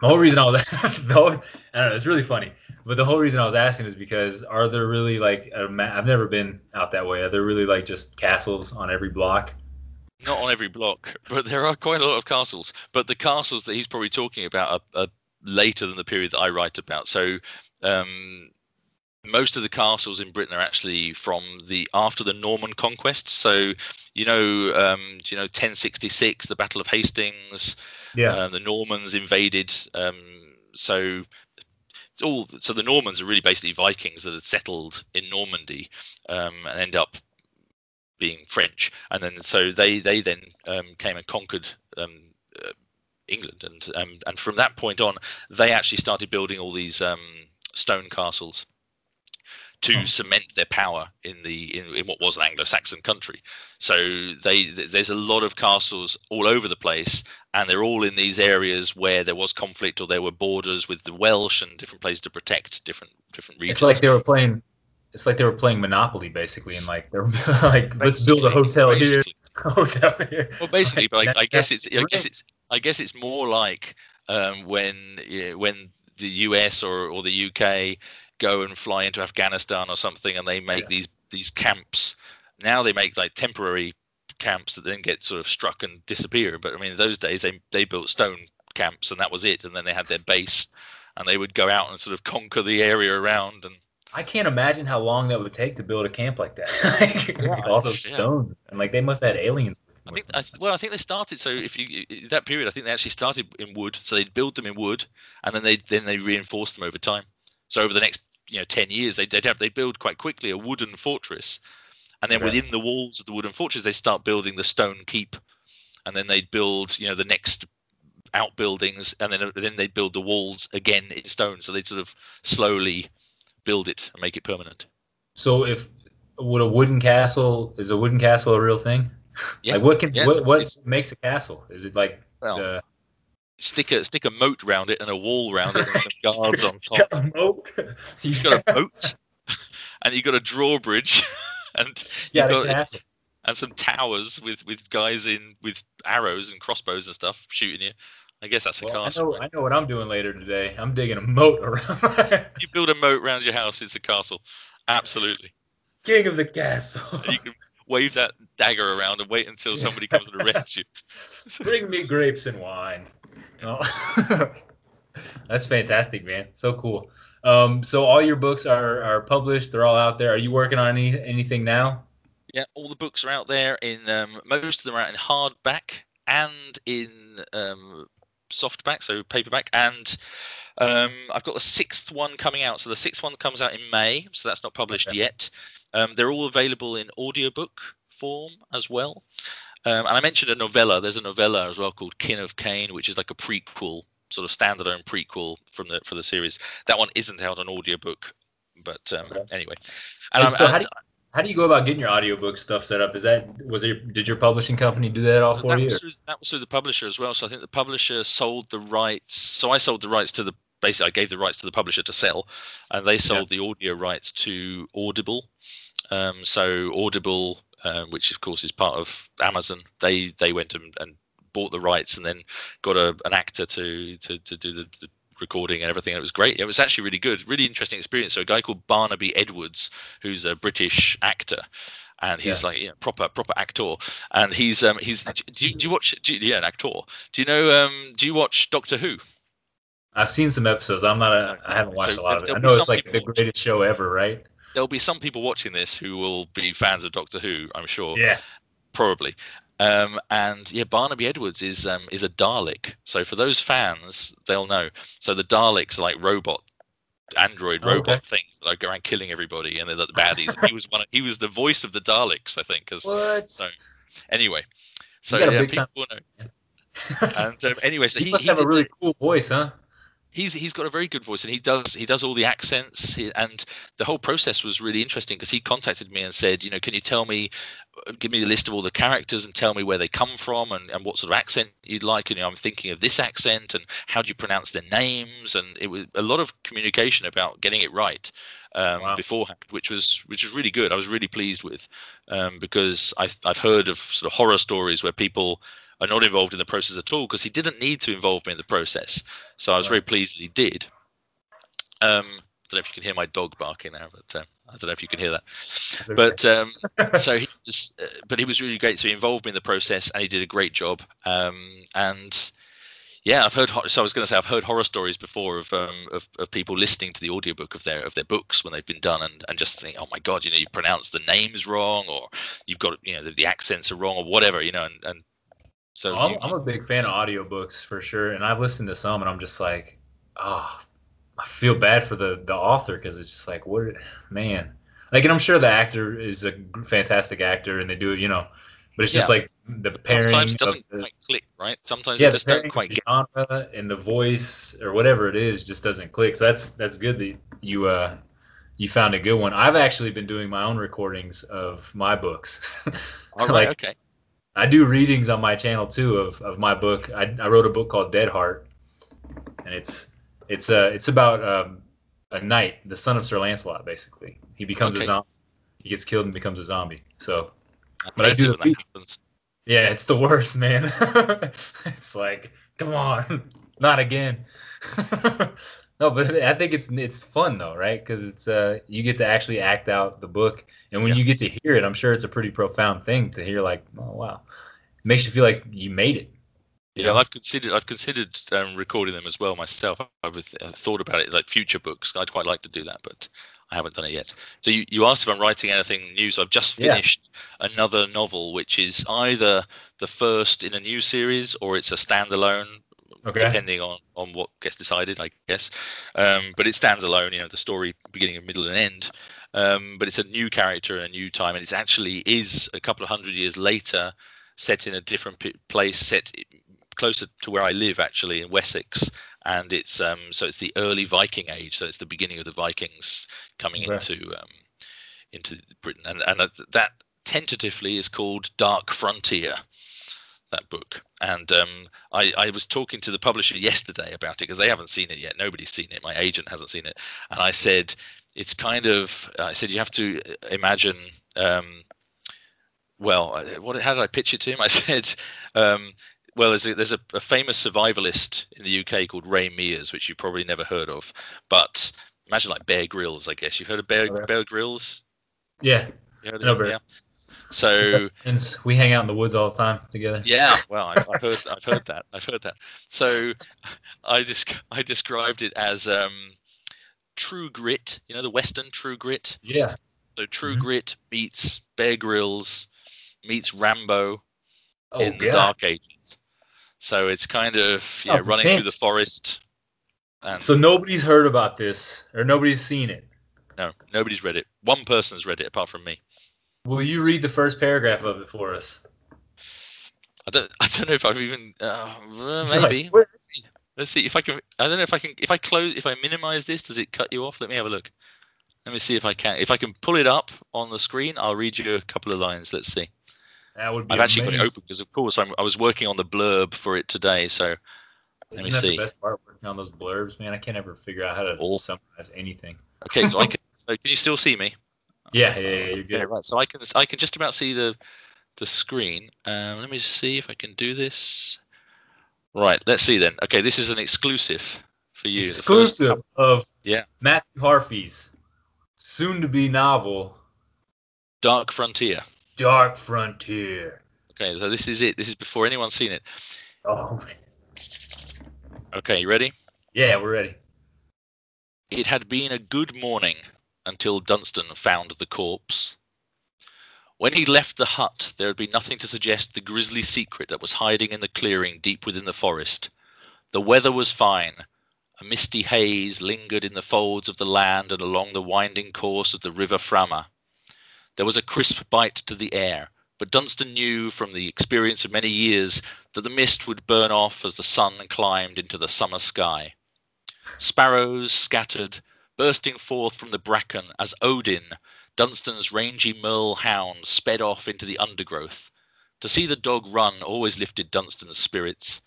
Speaker 1: the whole reason I was, I don't know, it's really funny. But the whole reason I was asking is because are there really like, I've never been out that way. Are there really like just castles on every block?
Speaker 2: Not on every block, but there are quite a lot of castles. But the castles that he's probably talking about are, are later than the period that I write about. So um, most of the castles in Britain are actually from the after the Norman conquest. So you know, um, you know, 1066, the Battle of Hastings.
Speaker 1: Yeah.
Speaker 2: Uh, the Normans invaded. Um, so it's all. So the Normans are really basically Vikings that had settled in Normandy um, and end up being French, and then so they they then um, came and conquered um, England, and um, and from that point on, they actually started building all these um, stone castles to oh. cement their power in the in, in what was an Anglo-Saxon country. So they there's a lot of castles all over the place, and they're all in these areas where there was conflict or there were borders with the Welsh and different places to protect different different regions.
Speaker 1: It's like they were playing. It's like they were playing Monopoly basically, and like they're like, let's build a hotel here hotel here.
Speaker 2: Well, basically, but I, I guess it's I guess it's I guess it's more like um, when you know, when the US or, or the UK go and fly into Afghanistan or something, and they make yeah. these these camps. Now they make like temporary camps that then get sort of struck and disappear. But I mean, in those days they they built stone camps, and that was it. And then they had their base, and they would go out and sort of conquer the area around and
Speaker 1: I can't imagine how long that would take to build a camp like that. like, yeah, all those stones and like they must have had aliens.
Speaker 2: I think I, well, I think they started. So if you that period, I think they actually started in wood. So they'd build them in wood, and then they then they reinforced them over time. So over the next you know ten years, they'd, they'd have they build quite quickly a wooden fortress, and then right. within the walls of the wooden fortress, they start building the stone keep, and then they'd build you know the next outbuildings, and then then they'd build the walls again in stone. So they sort of slowly build it and make it permanent.
Speaker 1: So if would a wooden castle is a wooden castle a real thing? Yeah. like what can yes, what, what makes a castle? Is it like well, the,
Speaker 2: stick a stick a moat around it and a wall around it and some guards on top.
Speaker 1: Got a moat.
Speaker 2: You've got a moat, and you've got a drawbridge, and
Speaker 1: yeah,
Speaker 2: got
Speaker 1: castle.
Speaker 2: and some towers with with guys in with arrows and crossbows and stuff shooting you. I guess that's a well, castle.
Speaker 1: I know. I know what I'm doing later today. I'm digging a moat around.
Speaker 2: you build a moat around your house, it's a castle. Absolutely.
Speaker 1: King of the castle.
Speaker 2: you can wave that dagger around and wait until somebody comes and arrests you.
Speaker 1: Bring me grapes and wine. That's fantastic, man. So cool. Um, so all your books are are published. They're all out there. Are you working on any anything now?
Speaker 2: Yeah, all the books are out there. In um, most of them are out in hardback and in um, softback, so paperback, and um, I've got the sixth one coming out. So the sixth one comes out in May, so that's not published okay. yet. Um, they're all available in audiobook form as well. Um, and I mentioned a novella. There's a novella as well called Kin of Cain, which is like a prequel, sort of standalone prequel from the for the series. That one isn't out on audiobook, but um, okay. anyway.
Speaker 1: And, and so how do you, how do you go about getting your audiobook stuff set up? Is that was it? Did your publishing company do that all for
Speaker 2: that
Speaker 1: you?
Speaker 2: Was through, that was through the publisher as well. So I think the publisher sold the rights. So I sold the rights to the basically I gave the rights to the publisher to sell, and they sold yeah. the audio rights to Audible. Um, so Audible, um, which of course is part of Amazon, they they went and, and bought the rights and then got a, an actor to to, to do the, the recording and everything. And it was great. It was actually really good, really interesting experience. So a guy called Barnaby Edwards, who's a British actor, and he's yeah. like you know, proper proper actor. And he's um he's do you, do you watch do you, yeah an actor? Do you know um do you watch Doctor Who?
Speaker 1: I've seen some episodes. I'm not a I haven't watched so a lot of it. I know it's like the greatest show ever, right?
Speaker 2: There'll be some people watching this who will be fans of Doctor Who. I'm sure.
Speaker 1: Yeah.
Speaker 2: Probably. Um, and yeah, Barnaby Edwards is um, is a Dalek. So for those fans, they'll know. So the Daleks are like robot, android oh, robot okay. things that go around killing everybody, and they're the baddies. he was one. Of, he was the voice of the Daleks, I think. Cause,
Speaker 1: what?
Speaker 2: So anyway, so yeah, people know. and um, anyway, so
Speaker 1: he, he must he have a really cool voice, huh?
Speaker 2: He's he's got a very good voice and he does he does all the accents. He, and the whole process was really interesting because he contacted me and said you know can you tell me give me the list of all the characters and tell me where they come from and, and what sort of accent you'd like? And you know, i'm thinking of this accent and how do you pronounce their names? And it was a lot of communication about getting it right um, wow. beforehand which was which was really good. I was really pleased with um, because I've, I've heard of sort of horror stories where people are not involved in the process at all because he didn't need to involve me in the process. So I was right. very pleased that he did. Um, I don't know if you can hear my dog barking now, but uh, I don't know if you can hear that. Okay. But um, so he was, uh, but he was really great. So he involved me in the process, and he did a great job. Um, and yeah, I've heard. So I was going to say I've heard horror stories before of, um, of of people listening to the audiobook of their of their books when they've been done, and and just think, oh my god, you know, you pronounce the names wrong, or you've got you know the, the accents are wrong, or whatever, you know, and, and
Speaker 1: so I'm, you, I'm a big fan of audiobooks for sure, and I've listened to some, and I'm just like, oh, I feel bad for the the author because it's just like, what, man, like, and I'm sure the actor is a fantastic actor, and they do it, you know, but it's just yeah. like the pairing.
Speaker 2: Sometimes it doesn't
Speaker 1: the,
Speaker 2: quite click, right? Sometimes yeah, just don't quite
Speaker 1: get genre and the voice or whatever it is just doesn't click. So that's that's good that you uh you found a good one. I've actually been doing my own recordings of my books.
Speaker 2: All right, like, okay.
Speaker 1: I do readings on my channel too of, of my book. I, I wrote a book called Dead Heart, and it's it's uh it's about um, a knight, the son of Sir Lancelot. Basically, he becomes okay. a zombie. He gets killed and becomes a zombie. So,
Speaker 2: I but I do the happens.
Speaker 1: Yeah, it's the worst, man. it's like, come on, not again. No, but I think it's it's fun though, right? Because it's uh you get to actually act out the book, and when yeah. you get to hear it, I'm sure it's a pretty profound thing to hear. Like, oh wow, it makes you feel like you made it.
Speaker 2: Yeah, I've considered I've considered um, recording them as well myself. I've uh, thought about it like future books. I'd quite like to do that, but I haven't done it yet. So you, you asked if I'm writing anything new. So I've just finished yeah. another novel, which is either the first in a new series or it's a standalone okay. depending on on what gets decided, I guess. Um, but it stands alone. You know, the story beginning, middle, and end. Um, but it's a new character, a new time, and it actually is a couple of hundred years later, set in a different place, set closer to where I live, actually in Wessex, and it's um, so it's the early Viking age, so it's the beginning of the Vikings coming into um, into Britain, and and that tentatively is called Dark Frontier that book. And um, I, I, was talking to the publisher yesterday about it because they haven't seen it yet. Nobody's seen it. My agent hasn't seen it. And I said, it's kind of, I said, you have to imagine, um, well, uh, what, how did I pitch it to him? I said, um, well, there's, a, there's a, a, famous survivalist in the UK called Ray Mears, which you probably never heard of. But imagine like Bear Grylls, I guess. You've heard of Bear, Bear Grylls?
Speaker 1: Yeah.
Speaker 2: You heard of no, him? Yeah. So
Speaker 1: we hang out in the woods all the time together.
Speaker 2: yeah, well, I, I've heard I've heard that I've heard that. So I just I described it as um, True Grit. You know the Western True Grit.
Speaker 1: Yeah.
Speaker 2: So True
Speaker 1: Mhm.
Speaker 2: Grit meets Bear Grylls meets Rambo
Speaker 1: Oh,
Speaker 2: in the
Speaker 1: yeah.
Speaker 2: Dark Ages. So it's kind of yeah, running through the forest. And
Speaker 1: So nobody's heard about this, or nobody's seen it.
Speaker 2: no, nobody's read it. One person's read it apart from me.
Speaker 1: Will you read the first paragraph of it for us?
Speaker 2: I don't. I don't know if I've even. Uh,
Speaker 1: like,
Speaker 2: maybe. Let's see if I can. I don't know if I can. If I close, if I minimize this, does it cut you off? Let me have a look. Let me see if I can. If I can pull it up on the screen, I'll read you a couple of lines. Let's see.
Speaker 1: That would be
Speaker 2: I've actually got it open because, of course, I'm, I was working on the blurb for it today. So Let me
Speaker 1: Isn't that
Speaker 2: see.
Speaker 1: the best part working on those blurbs, man? I can't ever figure out how to
Speaker 2: Oh.
Speaker 1: summarize anything.
Speaker 2: okay, so I can. So can you still see me?
Speaker 1: Yeah, yeah, yeah, you're
Speaker 2: Yeah, right. So I can I can just about see the the screen. Um, let me just see if I can do this. Right. Let's see then. Okay, this is an exclusive for you. The first-
Speaker 1: Exclusive of
Speaker 2: Yeah.
Speaker 1: Matthew Harffy's soon-to-be novel,
Speaker 2: Dark Frontier.
Speaker 1: Dark Frontier.
Speaker 2: Okay, so this is it. This is before anyone's seen it.
Speaker 1: Oh, man.
Speaker 2: Okay, you ready?
Speaker 1: Yeah, we're ready.
Speaker 2: It had been a good morning until Dunstan found the corpse. When he left the hut, there had been nothing to suggest the grisly secret that was hiding in the clearing deep within the forest. The weather was fine. A misty haze lingered in the folds of the land and along the winding course of the river Frama. There was a crisp bite to the air, but Dunstan knew from the experience of many years that the mist would burn off as the sun climbed into the summer sky. Sparrows scattered, bursting forth from the bracken as Odin, Dunstan's rangy merle hound, sped off into the undergrowth. To see the dog run always lifted Dunstan's spirits.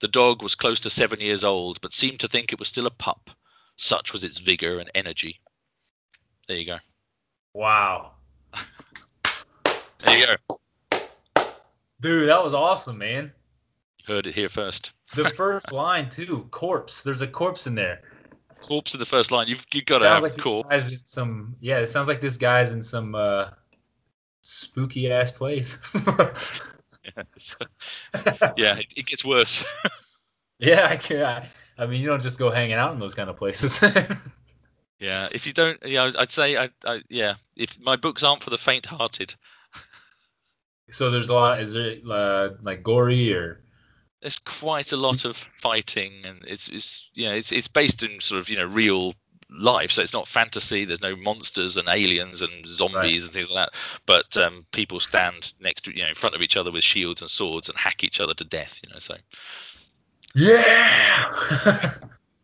Speaker 2: The dog was close to seven years old, but seemed to think it was still a pup. Such was its vigor and energy. There you go.
Speaker 1: Wow.
Speaker 2: There you go.
Speaker 1: Dude, that was awesome, man.
Speaker 2: Heard it here first.
Speaker 1: The first line too, corpse. There's a corpse in there.
Speaker 2: Corpse in the first line. You've you got to have
Speaker 1: like
Speaker 2: corpse.
Speaker 1: some. Yeah, it sounds like this guy's in some uh, spooky ass place.
Speaker 2: yeah, it, it gets worse.
Speaker 1: yeah, I can. I, I mean, you don't just go hanging out in those kind of places.
Speaker 2: Yeah, if you don't, yeah, I'd say, I, I, yeah, if my books aren't for the faint-hearted,
Speaker 1: so there's a lot. Is it uh, like gory or?
Speaker 2: There's quite a lot of fighting, and it's, it's, you know, it's, it's based in sort of, you know, real life, so it's not fantasy. There's no monsters and aliens and zombies and things like that. But um, people stand next to, you know, in front of each other with shields and swords and hack each other to death. You know, so
Speaker 1: Yeah.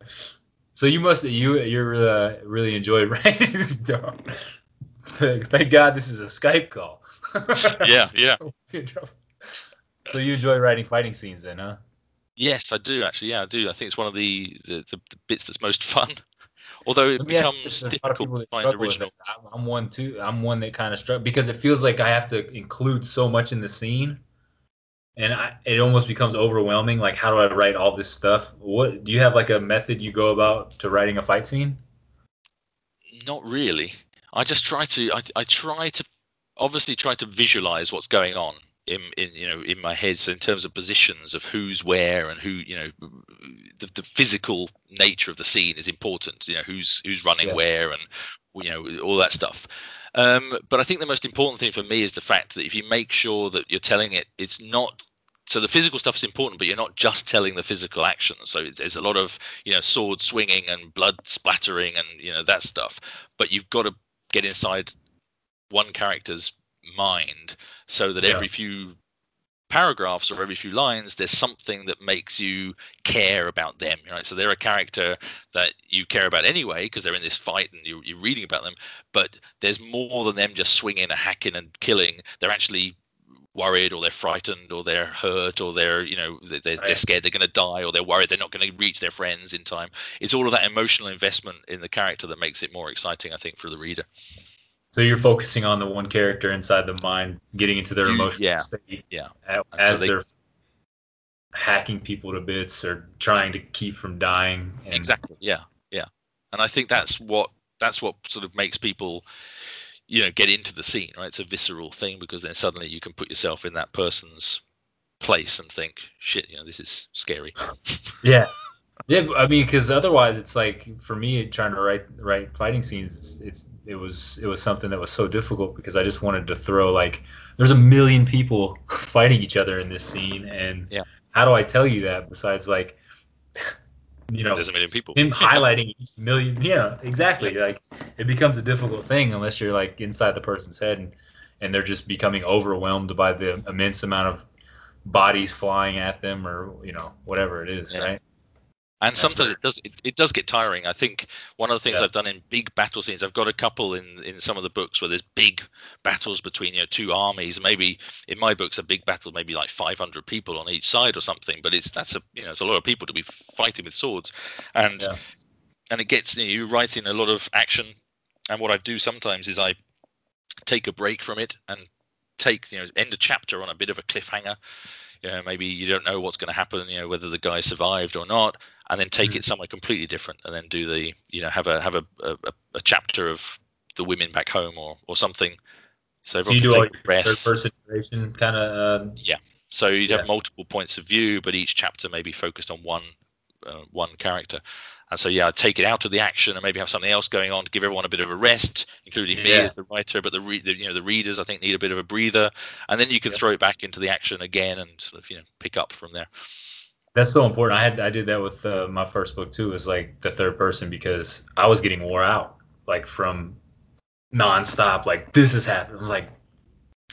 Speaker 1: so you must you you're uh, really enjoyed writing this dog. Thank, thank God this is a Skype call.
Speaker 2: yeah, yeah.
Speaker 1: So you enjoy writing fighting scenes then, huh?
Speaker 2: Yes, I do actually. Yeah, I do. I think it's one of the the, the, the bits that's most fun. Although it
Speaker 1: Let me you
Speaker 2: becomes
Speaker 1: a lot of people
Speaker 2: difficult to find
Speaker 1: struggle with
Speaker 2: original.
Speaker 1: it. I'm- I'm one too. I'm one that kind of struggle because it feels like I have to include so much in the scene, and I, it almost becomes overwhelming. Like, how do I write all this stuff? What do you have like a method you go about to writing a fight scene?
Speaker 2: Not really. I just try to. I, I try to obviously try to visualize what's going on in in you know in my head. So in terms of positions of who's where and who you know, the, the physical nature of the scene is important. You know who's who's running
Speaker 1: Yeah.
Speaker 2: where and you know all that stuff. Um, but I think the most important thing for me is the fact that if you make sure that you're telling it, it's not so the physical stuff is important, but you're not just telling the physical action. So it's- there's a lot of you know sword swinging and blood splattering and you know that stuff. But you've got to get inside one character's mind so that
Speaker 1: Yeah.
Speaker 2: every few paragraphs or every few lines there's something that makes you care about them right so they're a character that you care about anyway because they're in this fight and you're, you're reading about them but there's more than them just swinging and hacking and killing. They're actually worried or they're frightened or they're hurt or they're you know they- they're, they're scared they're going to die or they're worried they're not going to reach their friends in time. It's all of that emotional investment in the character that makes it more exciting i think for the reader
Speaker 1: So you're focusing on the one character inside the mind, getting into their emotional
Speaker 2: yeah,
Speaker 1: state
Speaker 2: yeah.
Speaker 1: a-
Speaker 2: And so
Speaker 1: as
Speaker 2: they-
Speaker 1: they're hacking people to bits or trying to keep from dying. And
Speaker 2: exactly. Yeah. Yeah. And i think that's what that's what sort of makes people you know get into the scene right? It's a visceral thing because then suddenly you can put yourself in that person's place and think shit you know this is scary.
Speaker 1: Yeah yeah i mean because otherwise it's like for me trying to write write fighting scenes it's, it's it was it was something that was so difficult because i just wanted to throw like there's a million people fighting each other in this scene and
Speaker 2: yeah.
Speaker 1: how do i tell you that besides like you know
Speaker 2: there's a million people
Speaker 1: him highlighting each million yeah exactly yeah. like it becomes a difficult thing unless you're like inside the person's head and and they're just becoming overwhelmed by the immense amount of bodies flying at them or you know whatever it is
Speaker 2: Yeah.
Speaker 1: right
Speaker 2: and
Speaker 1: That's
Speaker 2: sometimes it does it, it does get tiring. I think one of the things
Speaker 1: Yeah.
Speaker 2: i've done in big battle scenes i've got a couple in in some of the books where there's big battles between you know two armies. Maybe in my books a big battle maybe like 500 people on each side or something but it's that's a you know it's a lot of people to be fighting with swords. And
Speaker 1: Yeah.
Speaker 2: and it gets you, know, you write in a lot of action. And what i do sometimes is i take a break from it and take you know end a chapter on a bit of a cliffhanger you know, maybe you don't know what's going to happen you know whether the guy survived or not and then take it somewhere completely different and then do the you know have a have a, a, a chapter of the women back home or or something so,
Speaker 1: so you do all your third person narration kind of yeah.
Speaker 2: so you'd
Speaker 1: Yeah.
Speaker 2: have multiple points of view but each chapter may be focused on one uh, one character and so yeah I'd take it out of the action and maybe have something else going on to give everyone a bit of a rest including me
Speaker 1: Yeah.
Speaker 2: as the writer but the, re- the you know the readers i think need a bit of a breather and then you can
Speaker 1: Yeah.
Speaker 2: throw it back into the action again and sort of you know pick up from there
Speaker 1: That's so important. I had I did that with uh, my first book too. Was like the third person because I was getting wore out, like from nonstop. Like this is happening. I was like,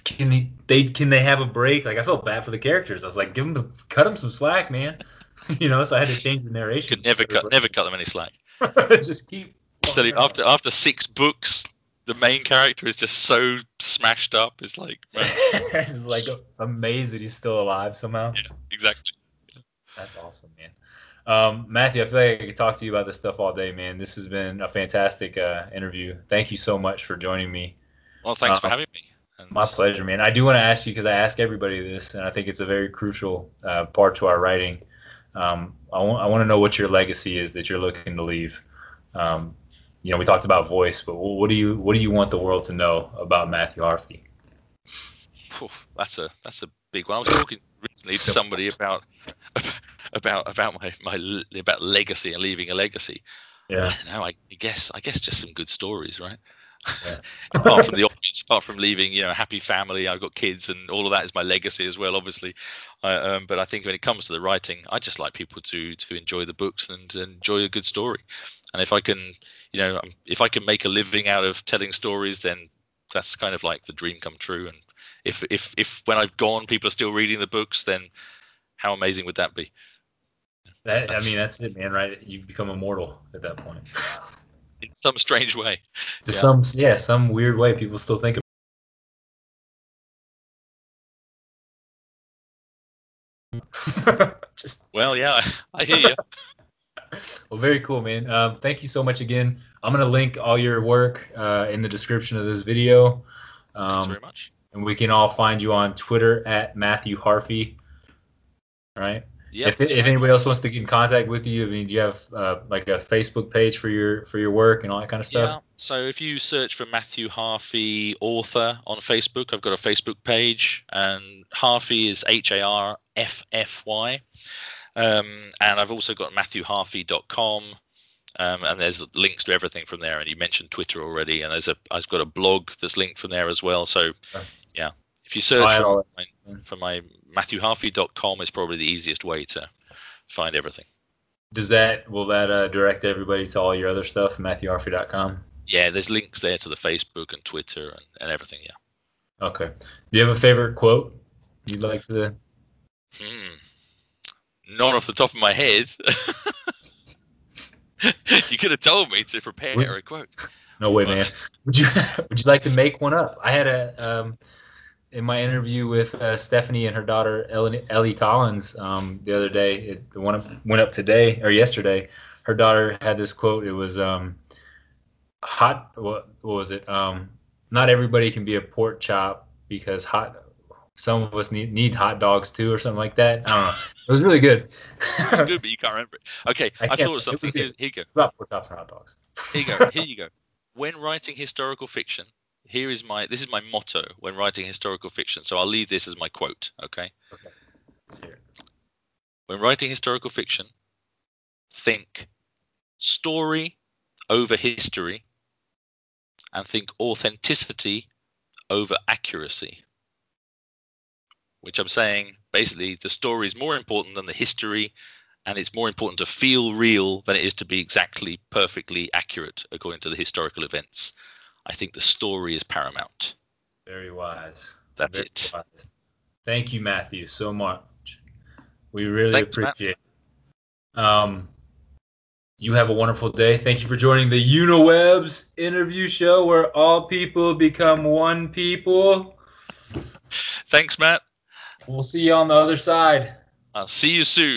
Speaker 1: can they, they can they have a break? Like I felt bad for the characters. I was like, give them the cut them some slack, man. you know, so I had to change the narration.
Speaker 2: could never cut never cut them any slack
Speaker 1: just keep.
Speaker 2: so after after six books the main character is just so smashed up it's like man,
Speaker 1: it's like amazed that he's still alive somehow.
Speaker 2: Yeah, exactly
Speaker 1: That's awesome, man. Um, Matthew, I feel like I could talk to you about this stuff all day, man. This has been a fantastic uh, interview. Thank you so much for joining me.
Speaker 2: well thanks for
Speaker 1: Uh,
Speaker 2: having me and
Speaker 1: My pleasure, man. I do want to ask you because I ask everybody this, and I think it's a very crucial uh, part to our writing. Um, I want to know what your legacy is that you're looking to leave. Um, you know, we talked about voice, but what do you what do you want the world to know about Matthew
Speaker 2: Harffy? That's a that's a big one. I was talking recently to somebody about about about my my about legacy and leaving a legacy.
Speaker 1: Yeah,
Speaker 2: No, I guess I guess just some good stories, right?
Speaker 1: Yeah.
Speaker 2: apart from the obvious, apart from leaving, you know, a happy family, I've got kids, and all of that is my legacy as well, obviously. Uh, um, but I think when it comes to the writing, I just like people to to enjoy the books and, enjoy a good story. And if I can, you know, um, if I can make a living out of telling stories, then that's kind of like the dream come true. And if if if when I've gone, people are still reading the books, then how amazing would that be?
Speaker 1: that, I mean that's it, man. Right? You become immortal at that point.
Speaker 2: In some strange way.
Speaker 1: To
Speaker 2: Yeah.
Speaker 1: some yeah, some weird way, people still think. Of Just
Speaker 2: Well, yeah, I hear you.
Speaker 1: well, very cool, man. Um, thank you so much again. I'm gonna link all your work uh, in the description of this video,
Speaker 2: Thanks
Speaker 1: um,
Speaker 2: very much.
Speaker 1: and we can all find you on Twitter at Matthew Harffy. All right.
Speaker 2: Yeah.
Speaker 1: If, if anybody else wants to get in contact with you, I mean, do you have uh, like a Facebook page for your for your work and all that kind of stuff?
Speaker 2: Yeah. So if you search for Matthew Harffy author on Facebook, I've got a Facebook page, and Harffy is H A R F F Y. Um, and I've also got MatthewHarffy.com, um, and there's links to everything from there. And you mentioned Twitter already, and there's a I've got a blog that's linked from there as well. So yeah, if you search for my, for my MatthewHarffy.com is probably the easiest way to find everything.
Speaker 1: Does that will that uh, direct everybody to all your other stuff? MatthewHarffy.com.
Speaker 2: Yeah, there's links there to the Facebook and Twitter and, and everything. Yeah.
Speaker 1: Okay. Do you have a favorite quote you'd like to?
Speaker 2: Hmm. Not off the top of my head. you could have told me to prepare a quote.
Speaker 1: No way, man. Would you Would you like to make one up? I had a um, in my interview with uh, Stephanie and her daughter Ellie, Ellie Collins um, the other day. It, the one up, went up today or yesterday. Her daughter had this quote. It was um, hot. What, what was it? Um, not everybody can be a pork chop because hot. Some of us need need hot dogs too, or something like that. I don't know. It was really good.
Speaker 2: It's good, but you can't remember it. Okay,
Speaker 1: I
Speaker 2: I, thought
Speaker 1: it
Speaker 2: of
Speaker 1: was
Speaker 2: something. Here, here you go.
Speaker 1: It's about pork chops and hot dogs.
Speaker 2: Here you go. Here you go. When writing historical fiction, here is my this is my motto when writing historical fiction. So I'll leave this as my quote. Okay.
Speaker 1: Okay. Let's hear it.
Speaker 2: When writing historical fiction, think story over history, and think authenticity over accuracy. Which I'm saying basically the story is more important than the history, and it's more important to feel real than it is to be exactly perfectly accurate according to the historical events. I think the story is paramount.
Speaker 1: Very wise.
Speaker 2: That's
Speaker 1: Very
Speaker 2: it.
Speaker 1: wise. Thank you, Matthew, so much. We really
Speaker 2: Thanks,
Speaker 1: appreciate it. Um, you have a wonderful day. Thank you for joining the Uniwebs interview show where all people become one people.
Speaker 2: Thanks, Matt.
Speaker 1: We'll see you on the other side.
Speaker 2: I'll see you soon.